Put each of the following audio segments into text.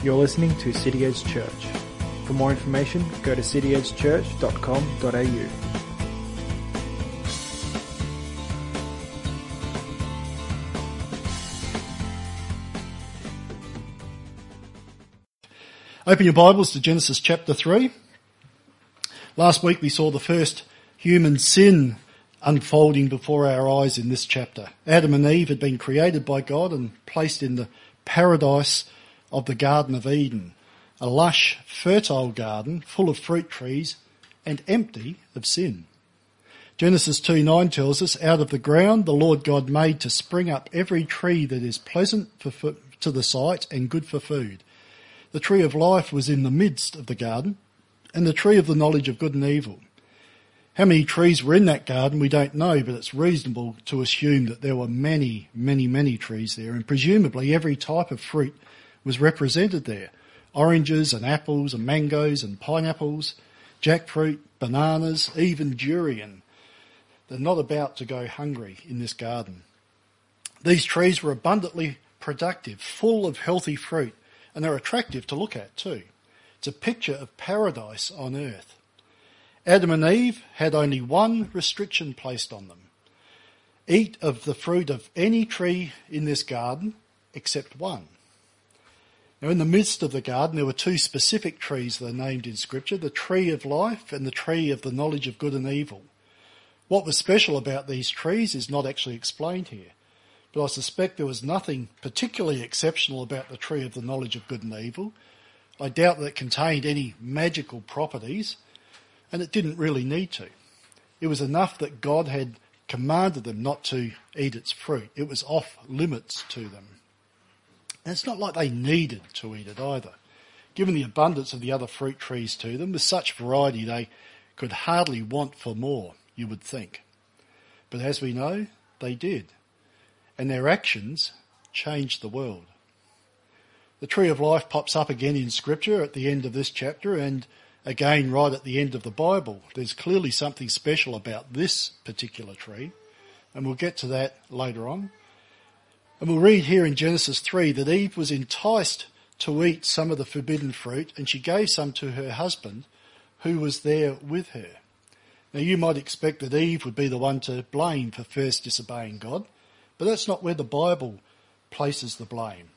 You're listening to City Edge Church. For more information, go to cityedgechurch.com.au. Open your Bibles to Genesis chapter 3. Last week we saw the first human sin unfolding before our eyes in this chapter. Adam and Eve had been created by God and placed in the paradise of the Garden of Eden, a lush, fertile garden full of fruit trees and empty of sin. Genesis 2 9 tells us, out of the ground the Lord God made to spring up every tree that is pleasant for, to the sight and good for food. The tree of life was in the midst of the garden, and the tree of the knowledge of good and evil. How many trees were in that garden, we don't know, but it's reasonable to assume that there were many, many, many trees there, and presumably every type of fruit was represented there. Oranges and apples and mangoes and pineapples, jackfruit, bananas, even durian. They're not about to go hungry in this garden. These trees were abundantly productive, full of healthy fruit, and they're attractive to look at too. It's a picture of paradise on earth. Adam and Eve had only one restriction placed on them. Eat of the fruit of any tree in this garden except one. Now, in the midst of the garden, there were two specific trees that are named in Scripture the tree of life and the tree of the knowledge of good and evil. What was special about these trees is not actually explained here, but I suspect there was nothing particularly exceptional about the tree of the knowledge of good and evil. I doubt that it contained any magical properties, and it didn't really need to. It was enough that God had commanded them not to eat its fruit. It was off limits to them. And it's not like they needed to eat it either. Given the abundance of the other fruit trees to them, with such variety they could hardly want for more, you would think. But as we know, they did. And their actions changed the world. The tree of life pops up again in scripture at the end of this chapter and again right at the end of the Bible. There's clearly something special about this particular tree, and we'll get to that later on. And we'll read here in Genesis 3 that Eve was enticed to eat some of the forbidden fruit, and she gave some to her husband, who was there with her. Now, you might expect that Eve would be the one to blame for first disobeying God, but that's not where the Bible places the blame.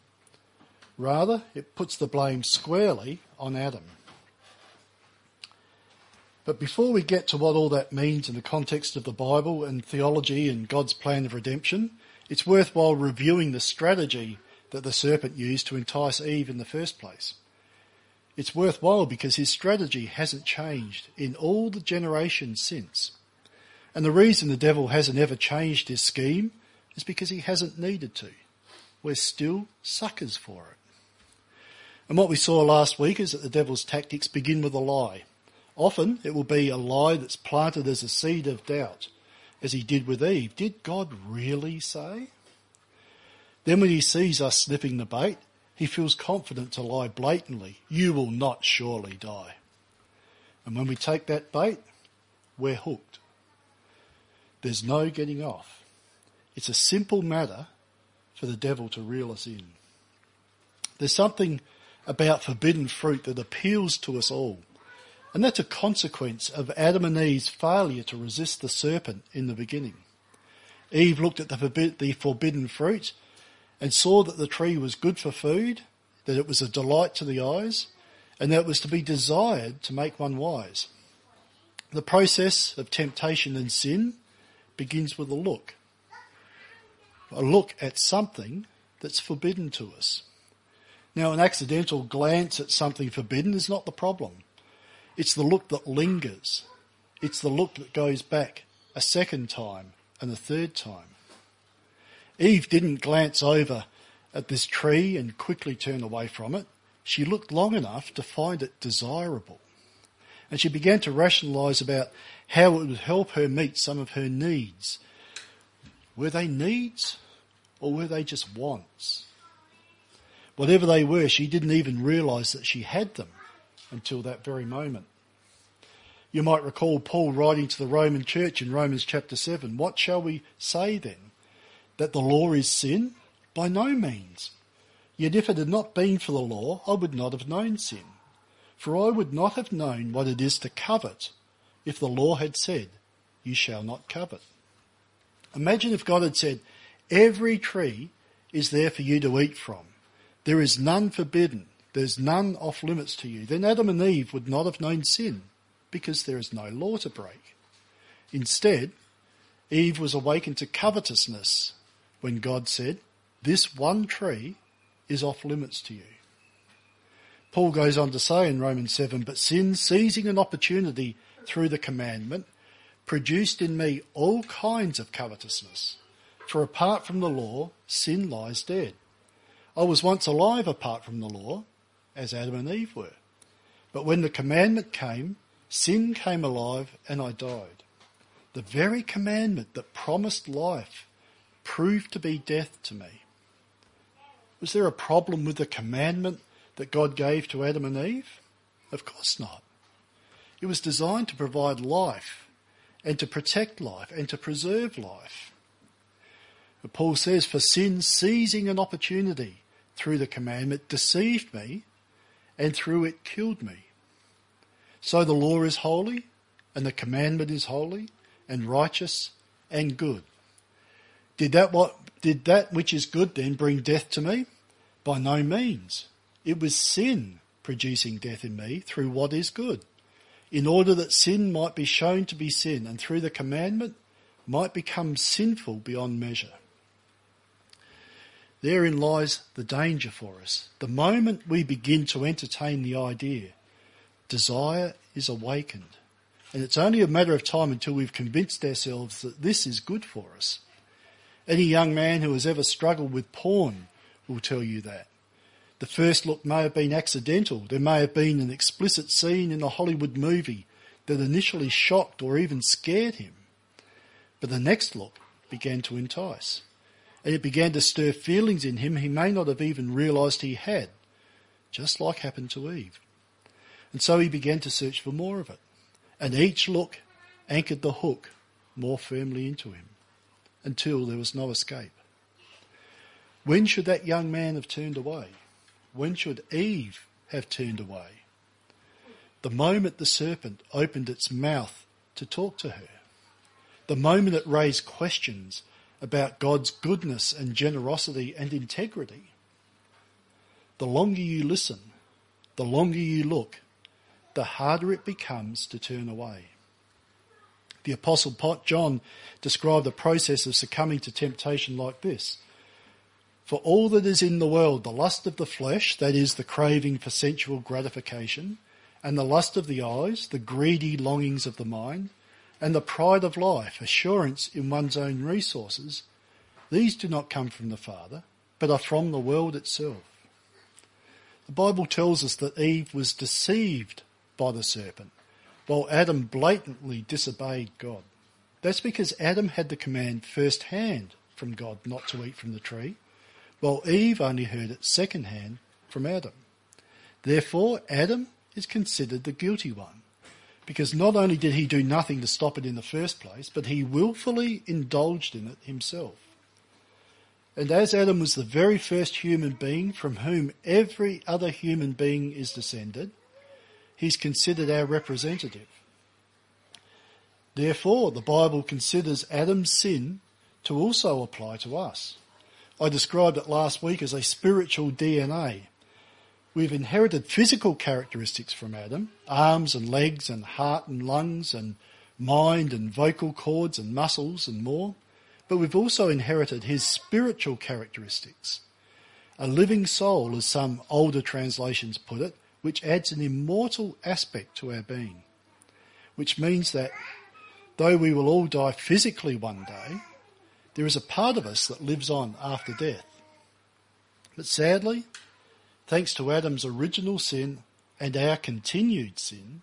Rather, it puts the blame squarely on Adam. But before we get to what all that means in the context of the Bible and theology and God's plan of redemption, it's worthwhile reviewing the strategy that the serpent used to entice Eve in the first place. It's worthwhile because his strategy hasn't changed in all the generations since. And the reason the devil hasn't ever changed his scheme is because he hasn't needed to. We're still suckers for it. And what we saw last week is that the devil's tactics begin with a lie. Often it will be a lie that's planted as a seed of doubt as he did with Eve. Did God really say? Then when he sees us sniffing the bait, he feels confident to lie blatantly. You will not surely die. And when we take that bait, we're hooked. There's no getting off. It's a simple matter for the devil to reel us in. There's something about forbidden fruit that appeals to us all. And that's a consequence of Adam and Eve's failure to resist the serpent in the beginning. Eve looked at the, the forbidden fruit and saw that the tree was good for food, that it was a delight to the eyes, and that it was to be desired to make one wise. The process of temptation and sin begins with a look. A look at something that's forbidden to us. Now, an accidental glance at something forbidden is not the problem. It's the look that lingers. It's the look that goes back a second time and a third time. Eve didn't glance over at this tree and quickly turn away from it. She looked long enough to find it desirable. And she began to rationalize about how it would help her meet some of her needs. Were they needs or were they just wants? Whatever they were, she didn't even realize that she had them until that very moment. You might recall Paul writing to the Roman church in Romans chapter 7. What shall we say then? That the law is sin? By no means. Yet if it had not been for the law, I would not have known sin. For I would not have known what it is to covet if the law had said, You shall not covet. Imagine if God had said, Every tree is there for you to eat from. There is none forbidden. There's none off limits to you. Then Adam and Eve would not have known sin because there is no law to break. Instead, Eve was awakened to covetousness when God said, This one tree is off limits to you. Paul goes on to say in Romans 7, But sin, seizing an opportunity through the commandment, produced in me all kinds of covetousness. For apart from the law, sin lies dead. I was once alive apart from the law, as Adam and Eve were. But when the commandment came, sin came alive and I died. The very commandment that promised life proved to be death to me. Was there a problem with the commandment that God gave to Adam and Eve? Of course not. It was designed to provide life and to protect life and to preserve life. But Paul says, for sin seizing an opportunity through the commandment deceived me and through it killed me. So the law is holy and the commandment is holy and righteous and good. Did that what did that which is good then bring death to me? By no means. It was sin producing death in me through what is good, in order that sin might be shown to be sin and through the commandment might become sinful beyond measure. Therein lies the danger for us. The moment we begin to entertain the idea, desire is awakened. And it's only a matter of time until we've convinced ourselves that this is good for us. Any young man who has ever struggled with porn will tell you that. The first look may have been accidental. There may have been an explicit scene in a Hollywood movie that initially shocked or even scared him. But the next look began to entice. And it began to stir feelings in him he may not have even realised he had, just like happened to Eve. And so he began to search for more of it. And each look anchored the hook more firmly into him until there was no escape. When should that young man have turned away? When should Eve have turned away? The moment the serpent opened its mouth to talk to her. The moment it raised questions about God's goodness and generosity and integrity. The longer you listen, the longer you look, the harder it becomes to turn away. The Apostle John described the process of succumbing to temptation like this. For all that is in the world, the lust of the flesh, that is, the craving for sensual gratification, and the lust of the eyes, the greedy longings of the mind, and the pride of life, assurance in one's own resources, these do not come from the Father, but are from the world itself. The Bible tells us that Eve was deceived by the serpent, while Adam blatantly disobeyed God. That's because Adam had the command first hand from God not to eat from the tree, while Eve only heard it second hand from Adam. Therefore, Adam is considered the guilty one, because not only did he do nothing to stop it in the first place, but he willfully indulged in it himself. And as Adam was the very first human being from whom every other human being is descended, he's considered our representative. Therefore, the Bible considers Adam's sin to also apply to us. I described it last week as a spiritual DNA. We've inherited physical characteristics from Adam, arms and legs and heart and lungs and mind and vocal cords and muscles and more. But we've also inherited his spiritual characteristics. A living soul, as some older translations put it, which adds an immortal aspect to our being. Which means that though we will all die physically one day, there is a part of us that lives on after death. But sadly, thanks to Adam's original sin and our continued sin,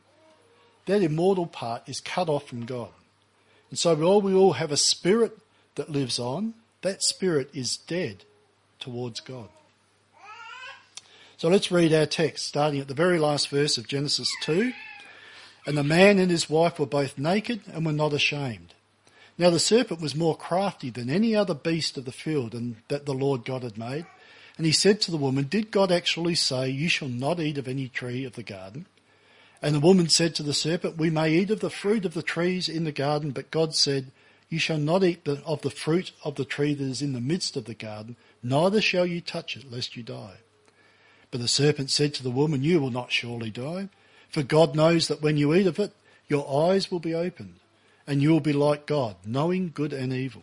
that immortal part is cut off from God. And so while we all have a spirit that lives on, that spirit is dead towards God. So let's read our text, starting at the very last verse of Genesis 2. And the man and his wife were both naked and were not ashamed. Now the serpent was more crafty than any other beast of the field and that the Lord God had made. And he said to the woman, Did God actually say, You shall not eat of any tree of the garden? And the woman said to the serpent, We may eat of the fruit of the trees in the garden, but God said, You shall not eat of the fruit of the tree that is in the midst of the garden, neither shall you touch it, lest you die. But the serpent said to the woman, You will not surely die, for God knows that when you eat of it, your eyes will be opened, and you will be like God, knowing good and evil.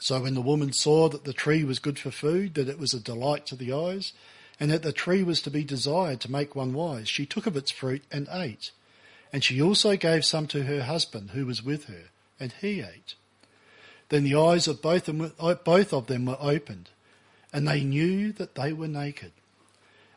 So when the woman saw that the tree was good for food, that it was a delight to the eyes, and that the tree was to be desired to make one wise, she took of its fruit and ate. And she also gave some to her husband who was with her, and he ate. Then the eyes of both, of them were opened, and they knew that they were naked.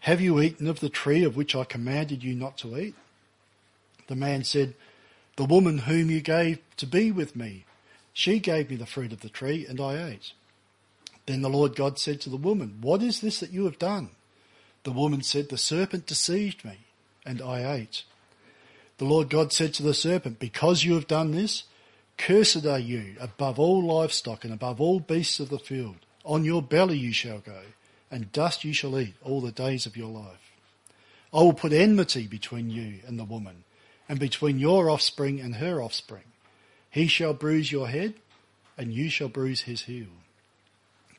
Have you eaten of the tree of which I commanded you not to eat? The man said, The woman whom you gave to be with me, she gave me the fruit of the tree, and I ate. Then the Lord God said to the woman, What is this that you have done? The woman said, The serpent deceived me, and I ate. The Lord God said to the serpent, Because you have done this, cursed are you above all livestock and above all beasts of the field. On your belly you shall go, and dust you shall eat all the days of your life. I will put enmity between you and the woman, and between your offspring and her offspring. He shall bruise your head, and you shall bruise his heel.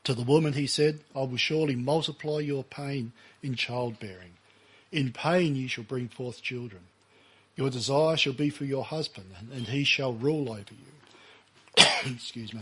To the woman he said, I will surely multiply your pain in childbearing. In pain you shall bring forth children. Your desire shall be for your husband, and he shall rule over you. Excuse me.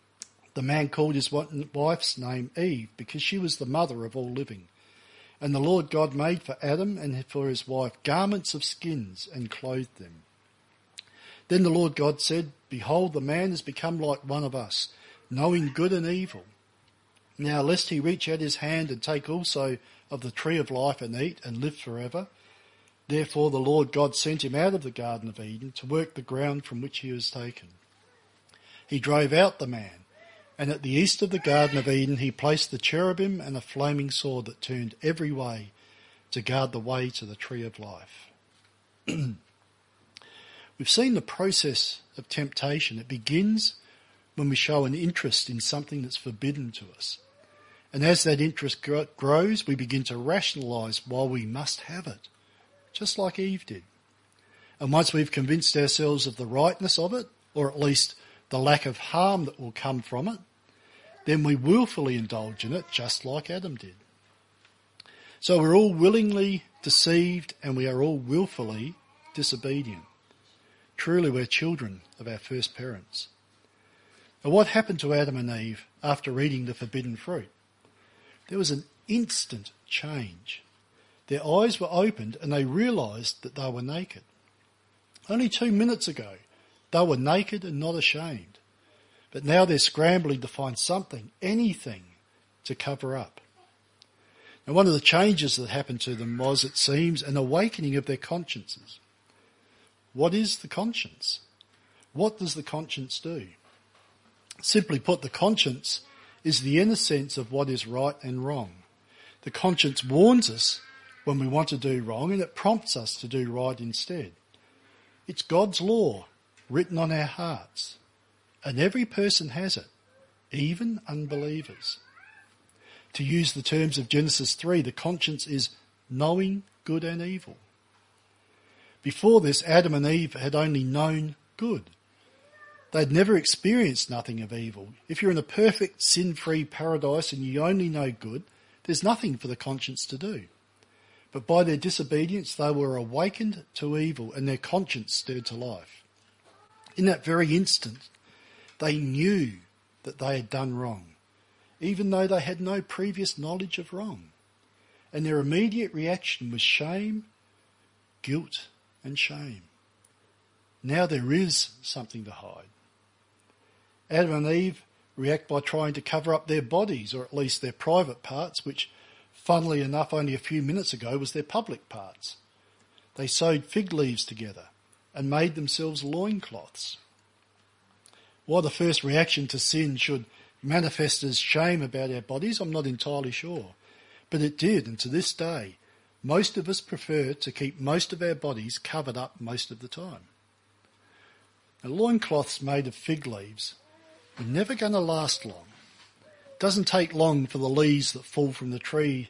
the man called his wife's name Eve, because she was the mother of all living. And the Lord God made for Adam and for his wife garments of skins and clothed them. Then the Lord God said, Behold, the man has become like one of us, knowing good and evil. Now lest he reach out his hand and take also of the tree of life and eat and live forever. Therefore the Lord God sent him out of the Garden of Eden to work the ground from which he was taken. He drove out the man and at the east of the Garden of Eden, he placed the cherubim and a flaming sword that turned every way to guard the way to the tree of life. We've seen the process of temptation. It begins when we show an interest in something that's forbidden to us. And as that interest grows, we begin to rationalize why we must have it, just like Eve did. And once we've convinced ourselves of the rightness of it, or at least the lack of harm that will come from it, then we willfully indulge in it just like Adam did. So we're all willingly deceived and we are all willfully disobedient. Truly we're children of our first parents. Now what happened to Adam and Eve after eating the forbidden fruit? There was an instant change. Their eyes were opened and they realized that they were naked. Only two minutes ago, they were naked and not ashamed. But now they're scrambling to find something, anything, to cover up. Now, one of the changes that happened to them was, it seems, an awakening of their consciences. What is the conscience? What does the conscience do? Simply put, the conscience is the inner sense of what is right and wrong. The conscience warns us when we want to do wrong and it prompts us to do right instead. It's God's law written on our hearts. And every person has it, even unbelievers. To use the terms of Genesis 3, the conscience is knowing good and evil. Before this, Adam and Eve had only known good. They'd never experienced nothing of evil. If you're in a perfect sin-free paradise and you only know good, There's nothing for the conscience to do. But by their disobedience, they were awakened to evil and their conscience stirred to life. In that very instant, they knew that they had done wrong, even though they had no previous knowledge of wrong. And their immediate reaction was shame, guilt, and shame. Now there is something to hide. Adam and Eve react by trying to cover up their bodies, or at least their private parts, which, funnily enough, only a few minutes ago was their public parts. They sewed fig leaves together and made themselves loincloths. Why the first reaction to sin should manifest as shame about our bodies, I'm not entirely sure. But it did, and to this day, most of us prefer to keep most of our bodies covered up most of the time. Now, loincloths made of fig leaves are never going to last long. It doesn't take long for the leaves that fall from the tree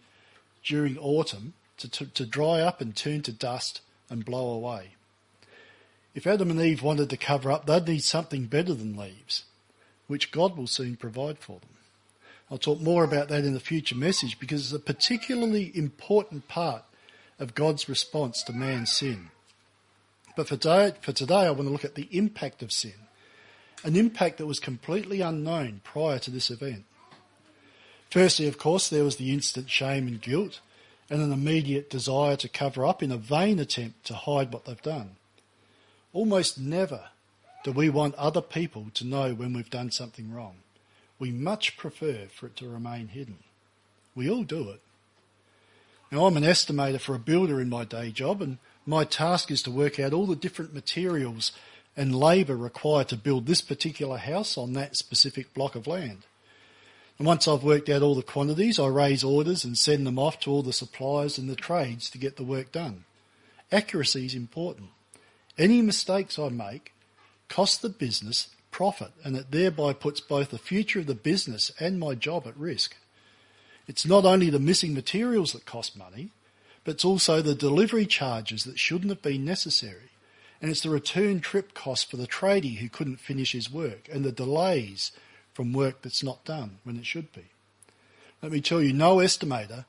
during autumn to, to, to dry up and turn to dust and blow away. If Adam and Eve wanted to cover up, they'd need something better than leaves, which God will soon provide for them. I'll talk more about that in the future message because it's a particularly important part of God's response to man's sin. But for today, for today, I want to look at the impact of sin, an impact that was completely unknown prior to this event. Firstly, of course, there was the instant shame and guilt and an immediate desire to cover up in a vain attempt to hide what they've done. Almost never do we want other people to know when we've done something wrong. We much prefer for it to remain hidden. We all do it. Now I'm an estimator for a builder in my day job and my task is to work out all the different materials and labour required to build this particular house on that specific block of land. And once I've worked out all the quantities, I raise orders and send them off to all the suppliers and the trades to get the work done. Accuracy is important. Any mistakes I make cost the business profit and it thereby puts both the future of the business and my job at risk. It's not only the missing materials that cost money, but it's also the delivery charges that shouldn't have been necessary. And it's the return trip cost for the tradie who couldn't finish his work and the delays from work that's not done when it should be. Let me tell you, no estimator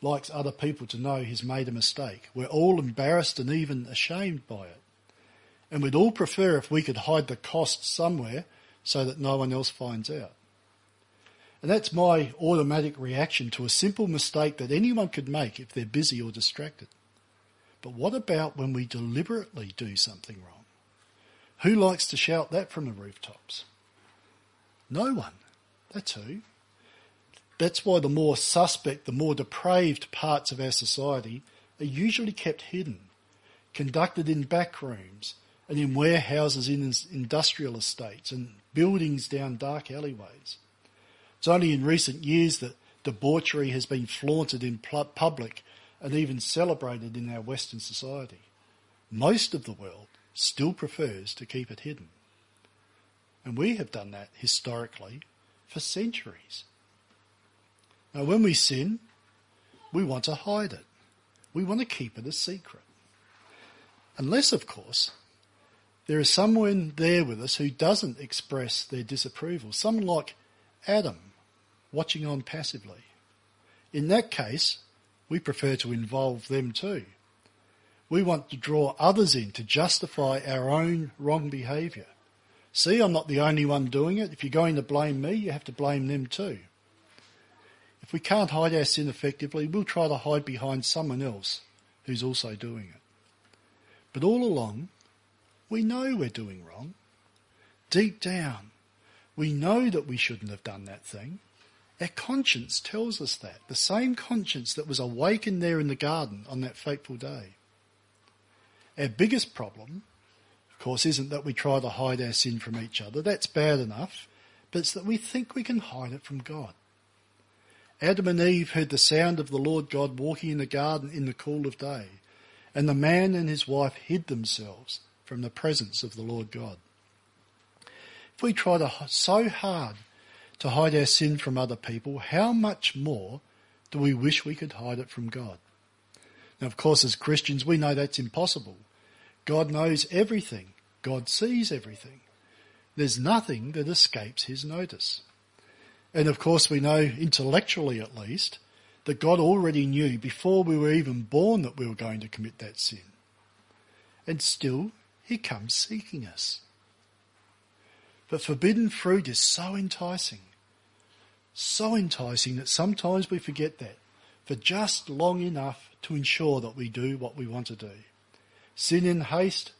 likes other people to know he's made a mistake. We're all embarrassed and even ashamed by it. And we'd all prefer if we could hide the cost somewhere so that no one else finds out. And that's my automatic reaction to a simple mistake that anyone could make if they're busy or distracted. But what about when we deliberately do something wrong? Who likes to shout that from the rooftops? No one. That's who. That's why the more suspect, the more depraved parts of our society are usually kept hidden, conducted in back rooms, and in warehouses in industrial estates and buildings down dark alleyways. It's only in recent years that debauchery has been flaunted in public and even celebrated in our Western society. Most of the world still prefers to keep it hidden. And we have done that historically for centuries. Now, when we sin, we want to hide it. We want to keep it a secret. Unless, of course, there is someone there with us who doesn't express their disapproval. Someone like Adam, watching on passively. In that case, we prefer to involve them too. We want to draw others in to justify our own wrong behaviour. See, I'm not the only one doing it. If you're going to blame me, you have to blame them too. If we can't hide our sin effectively, we'll try to hide behind someone else who's also doing it. But all along, we know we're doing wrong. Deep down, we know that we shouldn't have done that thing. Our conscience tells us that. The same conscience that was awakened there in the garden on that fateful day. Our biggest problem, of course, isn't that we try to hide our sin from each other. That's bad enough. But it's that we think we can hide it from God. Adam and Eve heard the sound of the Lord God walking in the garden in the cool of day, and the man and his wife hid themselves from the presence of the Lord God. If we try to, so hard to hide our sin from other people, how much more do we wish we could hide it from God? Now, of course, as Christians, we know that's impossible. God knows everything. God sees everything. There's nothing that escapes his notice. And of course, we know intellectually at least that God already knew before we were even born that we were going to commit that sin. And still, he comes seeking us. But forbidden fruit is so enticing. So enticing that sometimes we forget that for just long enough to ensure that we do what we want to do. Sin in haste,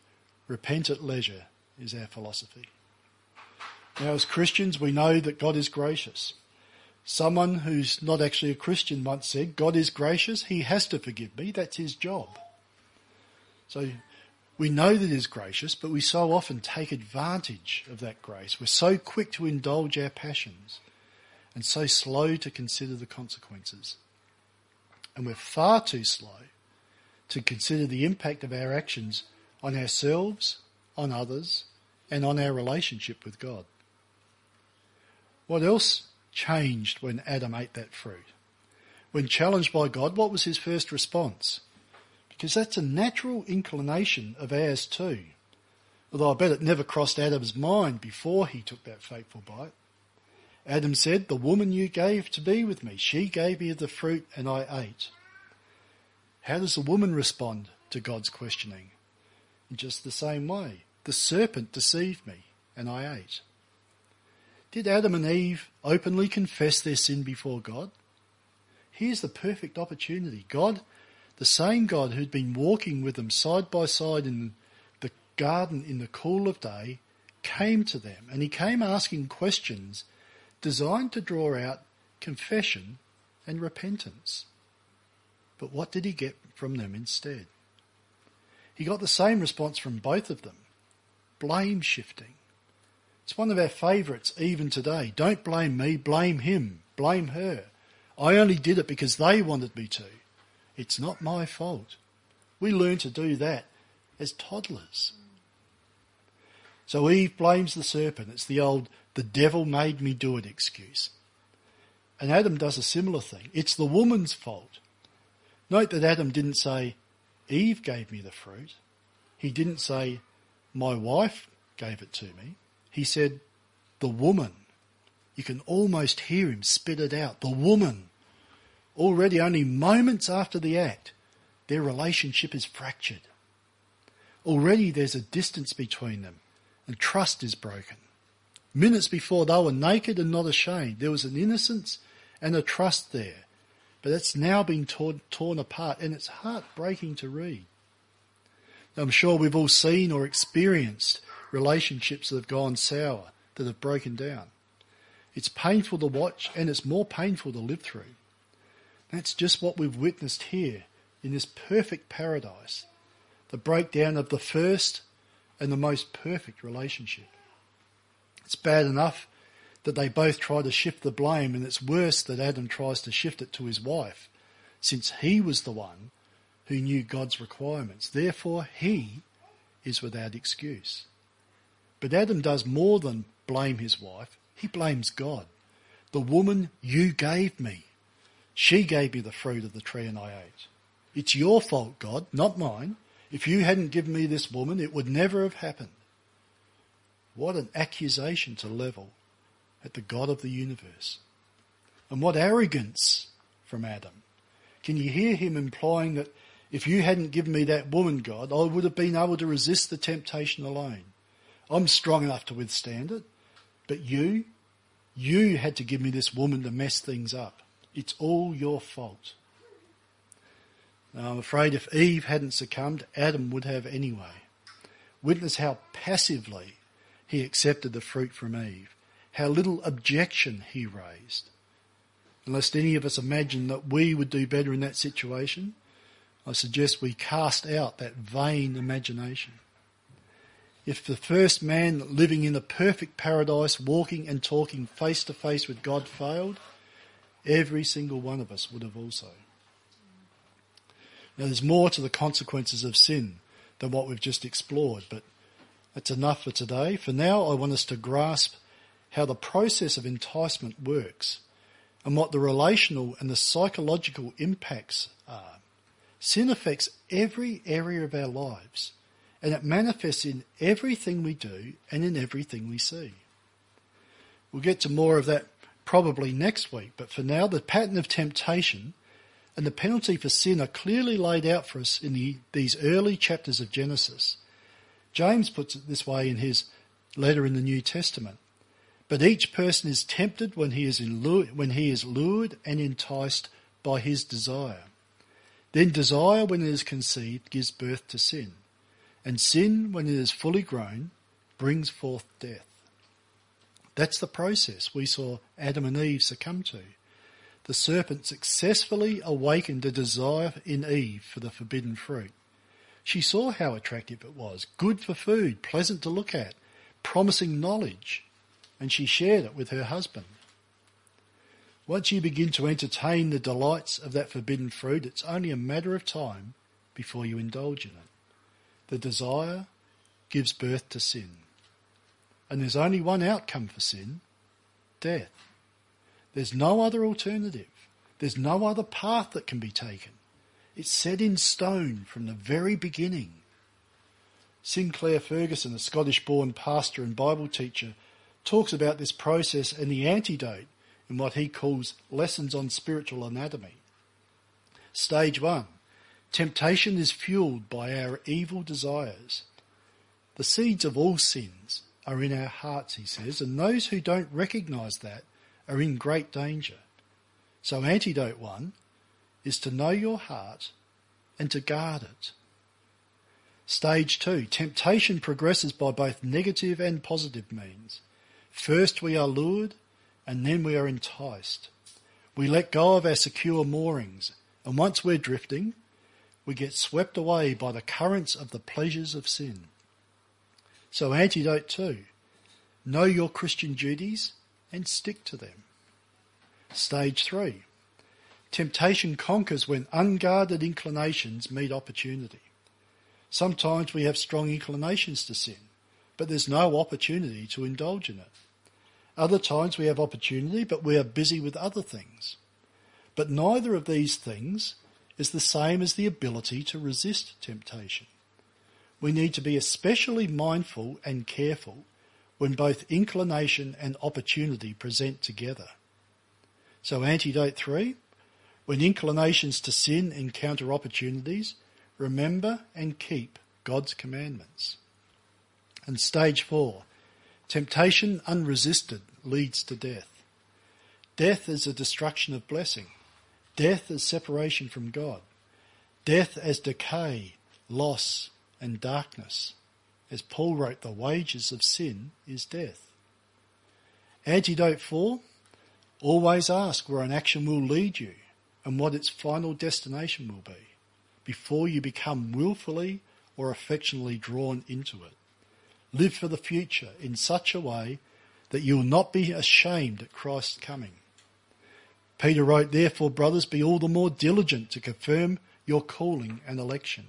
repent at leisure is our philosophy. Now as Christians we know that God is gracious. Someone who's not actually a Christian once said, God is gracious, he has to forgive me, that's his job. So we know that he's gracious, but we so often take advantage of that grace. We're so quick to indulge our passions and so slow to consider the consequences. And we're far too slow to consider the impact of our actions on ourselves, on others, and on our relationship with God. What else changed when Adam ate that fruit? When challenged by God, what was his first response? Because that's a natural inclination of ours too. Although I bet it never crossed Adam's mind before he took that fateful bite. Adam said, The woman you gave to be with me, she gave me the fruit and I ate. How does the woman respond to God's questioning? In just the same way. The serpent deceived me and I ate. Did Adam and Eve openly confess their sin before God? Here's the perfect opportunity. God, the same God who'd been walking with them side by side in the garden in the cool of day, came to them and he came asking questions designed to draw out confession and repentance. But what did he get from them instead? He got the same response from both of them blame shifting. It's one of our favourites even today. Don't blame me, blame him, blame her. I only did it because they wanted me to. It's not my fault. We learn to do that as toddlers. So Eve blames the serpent. It's the old the devil made me do it excuse. And Adam does a similar thing. It's the woman's fault. Note that Adam didn't say, Eve gave me the fruit. He didn't say, my wife gave it to me. He said, the woman. You can almost hear him spit it out. The woman. Already only moments after the act, their relationship is fractured. Already there's a distance between them and trust is broken. Minutes before they were naked and not ashamed. There was an innocence and a trust there. But it's now been torn, torn apart and it's heartbreaking to read. I'm sure we've all seen or experienced relationships that have gone sour, that have broken down. It's painful to watch and it's more painful to live through. That's just what we've witnessed here in this perfect paradise. The breakdown of the first and the most perfect relationship. It's bad enough that they both try to shift the blame, and it's worse that Adam tries to shift it to his wife, since he was the one who knew God's requirements. Therefore, he is without excuse. But Adam does more than blame his wife, he blames God. The woman you gave me, she gave me the fruit of the tree and I ate. It's your fault, God, not mine. If you hadn't given me this woman, it would never have happened. What an accusation to level at the God of the universe. And what arrogance from Adam. Can you hear him implying that if you hadn't given me that woman, God, I would have been able to resist the temptation alone. I'm strong enough to withstand it. But you, you had to give me this woman to mess things up. It's all your fault. Now I'm afraid if Eve hadn't succumbed, Adam would have anyway. Witness how passively he accepted the fruit from Eve. How little objection he raised. Unless any of us imagine that we would do better in that situation, I suggest we cast out that vain imagination. If the first man living in the perfect paradise, walking and talking face to face with God failed, every single one of us would have also. Now there's more to the consequences of sin than what we've just explored, but that's enough for today. For now, I want us to grasp how the process of enticement works and what the relational and the psychological impacts are. Sin affects every area of our lives and it manifests in everything we do and in everything we see. We'll get to more of that probably next week, but for now, the pattern of temptation and the penalty for sin are clearly laid out for us in the, these early chapters of Genesis. James puts it this way in his letter in the New Testament. But each person is tempted when he is, lured, when he is lured and enticed by his desire. Then desire, when it is conceived, gives birth to sin. And sin, when it is fully grown, brings forth death. That's the process we saw Adam and Eve succumb to. The serpent successfully awakened a desire in Eve for the forbidden fruit. She saw how attractive it was, good for food, pleasant to look at, promising knowledge, and she shared it with her husband. Once you begin to entertain the delights of that forbidden fruit, it's only a matter of time before you indulge in it. The desire gives birth to sin. And there's only one outcome for sin death. There's no other alternative. There's no other path that can be taken. It's set in stone from the very beginning. Sinclair Ferguson, a Scottish born pastor and Bible teacher, talks about this process and the antidote in what he calls lessons on spiritual anatomy. Stage one temptation is fueled by our evil desires. The seeds of all sins are in our hearts, he says, and those who don't recognize that are in great danger. So, antidote one is to know your heart and to guard it. Stage two, temptation progresses by both negative and positive means. First we are lured and then we are enticed. We let go of our secure moorings and once we're drifting, we get swept away by the currents of the pleasures of sin. So antidote two, know your Christian duties and stick to them. Stage three, Temptation conquers when unguarded inclinations meet opportunity. Sometimes we have strong inclinations to sin, but there's no opportunity to indulge in it. Other times we have opportunity, but we are busy with other things. But neither of these things is the same as the ability to resist temptation. We need to be especially mindful and careful when both inclination and opportunity present together. So antidote three, when inclinations to sin encounter opportunities, remember and keep God's commandments. And stage four, temptation unresisted leads to death. Death is a destruction of blessing. Death is separation from God. Death as decay, loss, and darkness. As Paul wrote, the wages of sin is death. Antidote four, always ask where an action will lead you and what its final destination will be before you become willfully or affectionately drawn into it. Live for the future in such a way that you will not be ashamed at Christ's coming. Peter wrote, Therefore, brothers, be all the more diligent to confirm your calling and election.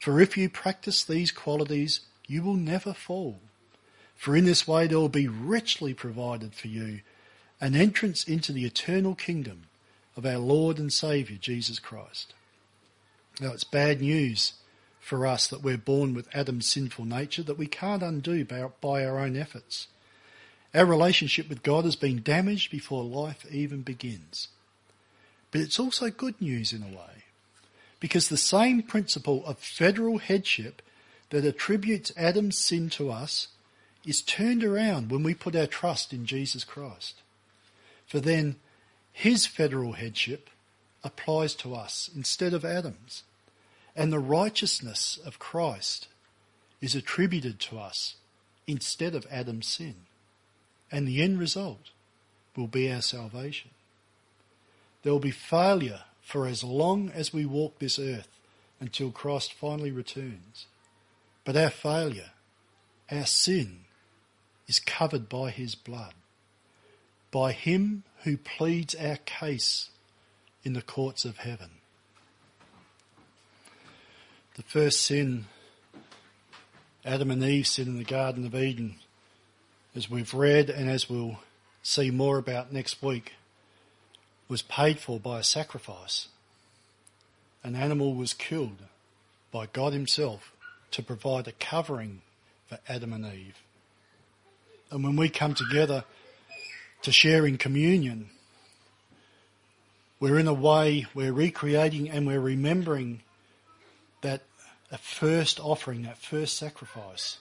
For if you practice these qualities, you will never fall. For in this way there will be richly provided for you an entrance into the eternal kingdom of our Lord and Saviour Jesus Christ. Now it's bad news for us that we're born with Adam's sinful nature that we can't undo by our own efforts. Our relationship with God has been damaged before life even begins. But it's also good news in a way, because the same principle of federal headship that attributes Adam's sin to us is turned around when we put our trust in Jesus Christ. For then his federal headship applies to us instead of Adam's. And the righteousness of Christ is attributed to us instead of Adam's sin. And the end result will be our salvation. There will be failure for as long as we walk this earth until Christ finally returns. But our failure, our sin, is covered by his blood. By him who pleads our case in the courts of heaven. The first sin, Adam and Eve sin in the Garden of Eden, as we've read and as we'll see more about next week, was paid for by a sacrifice. An animal was killed by God Himself to provide a covering for Adam and Eve. And when we come together to share in communion, we're in a way, we're recreating and we're remembering that first offering, that first sacrifice.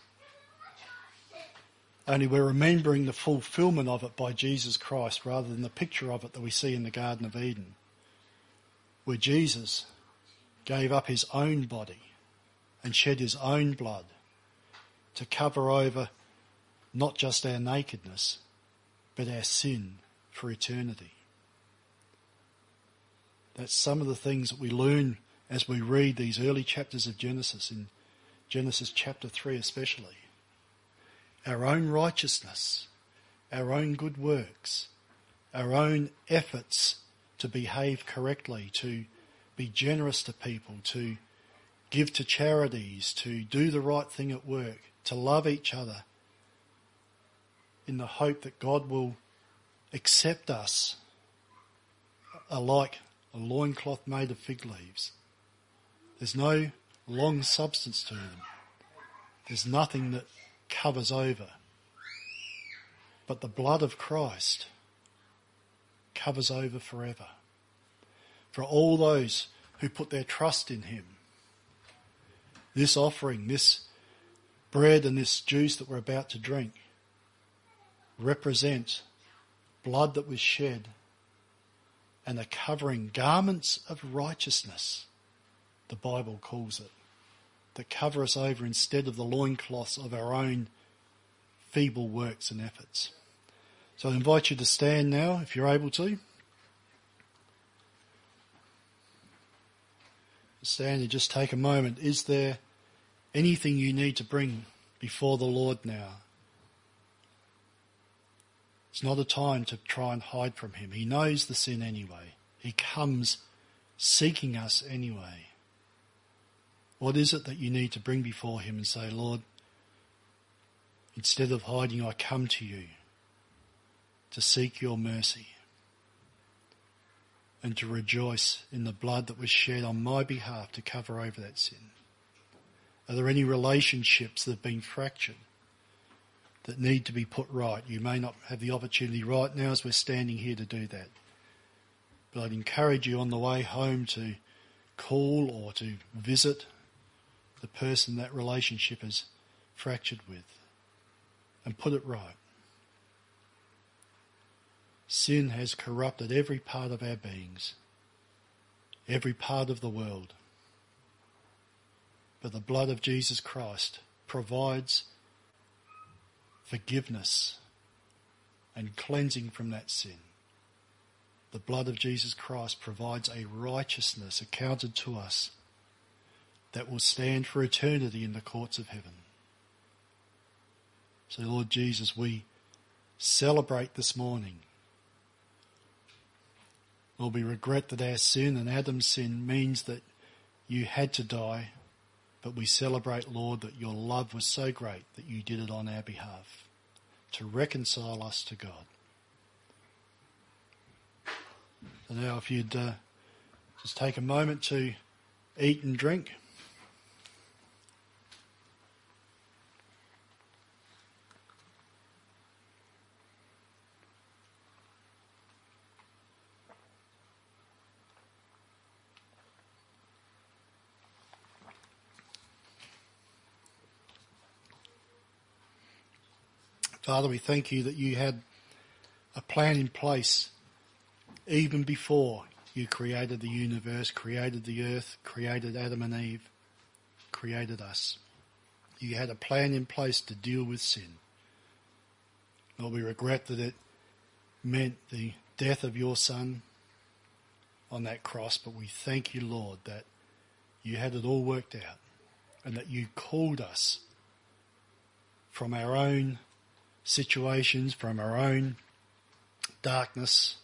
Only we're remembering the fulfillment of it by Jesus Christ rather than the picture of it that we see in the Garden of Eden, where Jesus gave up his own body and shed his own blood to cover over not just our nakedness, but our sin for eternity. That's some of the things that we learn as we read these early chapters of Genesis, in Genesis chapter 3 especially. Our own righteousness, our own good works, our own efforts to behave correctly, to be generous to people, to give to charities, to do the right thing at work, to love each other in the hope that God will accept us alike a loincloth made of fig leaves. There's no long substance to them. There's nothing that covers over. But the blood of Christ covers over forever. For all those who put their trust in Him. This offering, this bread and this juice that we're about to drink represent blood that was shed and the covering garments of righteousness, the Bible calls it, that cover us over instead of the loincloths of our own feeble works and efforts. So I invite you to stand now if you're able to. Stand and just take a moment. Is there anything you need to bring before the Lord now? It's not a time to try and hide from Him. He knows the sin anyway. He comes seeking us anyway. What is it that you need to bring before Him and say, Lord, instead of hiding, I come to you to seek your mercy and to rejoice in the blood that was shed on my behalf to cover over that sin? Are there any relationships that have been fractured? that need to be put right. You may not have the opportunity right now as we're standing here to do that. But I'd encourage you on the way home to call or to visit the person that relationship is fractured with and put it right. Sin has corrupted every part of our beings, every part of the world. But the blood of Jesus Christ provides forgiveness and cleansing from that sin. The blood of Jesus Christ provides a righteousness accounted to us that will stand for eternity in the courts of heaven. So Lord Jesus, we celebrate this morning. Lord, we regret that our sin and Adam's sin means that you had to die but we celebrate, Lord, that your love was so great that you did it on our behalf to reconcile us to God. And now, if you'd uh, just take a moment to eat and drink. Father, we thank you that you had a plan in place even before you created the universe, created the earth, created Adam and Eve, created us. You had a plan in place to deal with sin. Lord, we regret that it meant the death of your son on that cross, but we thank you, Lord, that you had it all worked out and that you called us from our own situations from our own darkness,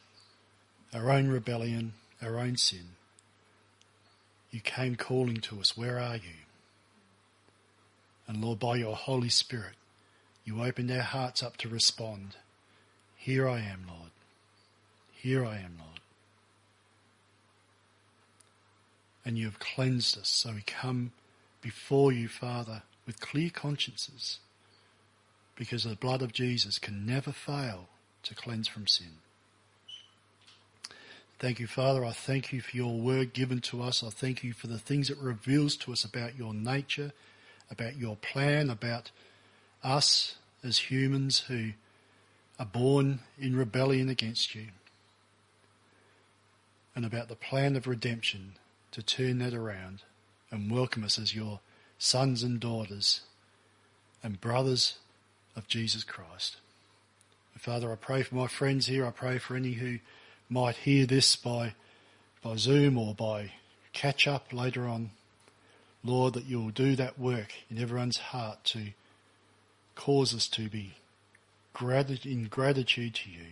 our own rebellion, our own sin. You came calling to us, where are you? And Lord, by your Holy Spirit, you opened our hearts up to respond. Here I am, Lord. Here I am, Lord. And you have cleansed us, so we come before you, Father, with clear consciences because the blood of Jesus can never fail to cleanse from sin. Thank you, Father. I thank you for your word given to us. I thank you for the things it reveals to us about your nature, about your plan, about us as humans who are born in rebellion against you, and about the plan of redemption to turn that around and welcome us as your sons and daughters and brothers of Jesus Christ. Father, I pray for my friends here. I pray for any who might hear this by, by Zoom or by catch up later on. Lord, that you will do that work in everyone's heart to cause us to be in gratitude to you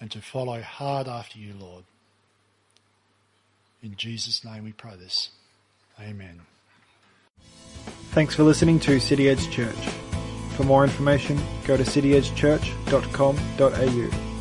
and to follow hard after you, Lord. In Jesus' name we pray this. Amen. Thanks for listening to City Edge Church. For more information, go to cityedgechurch.com.au.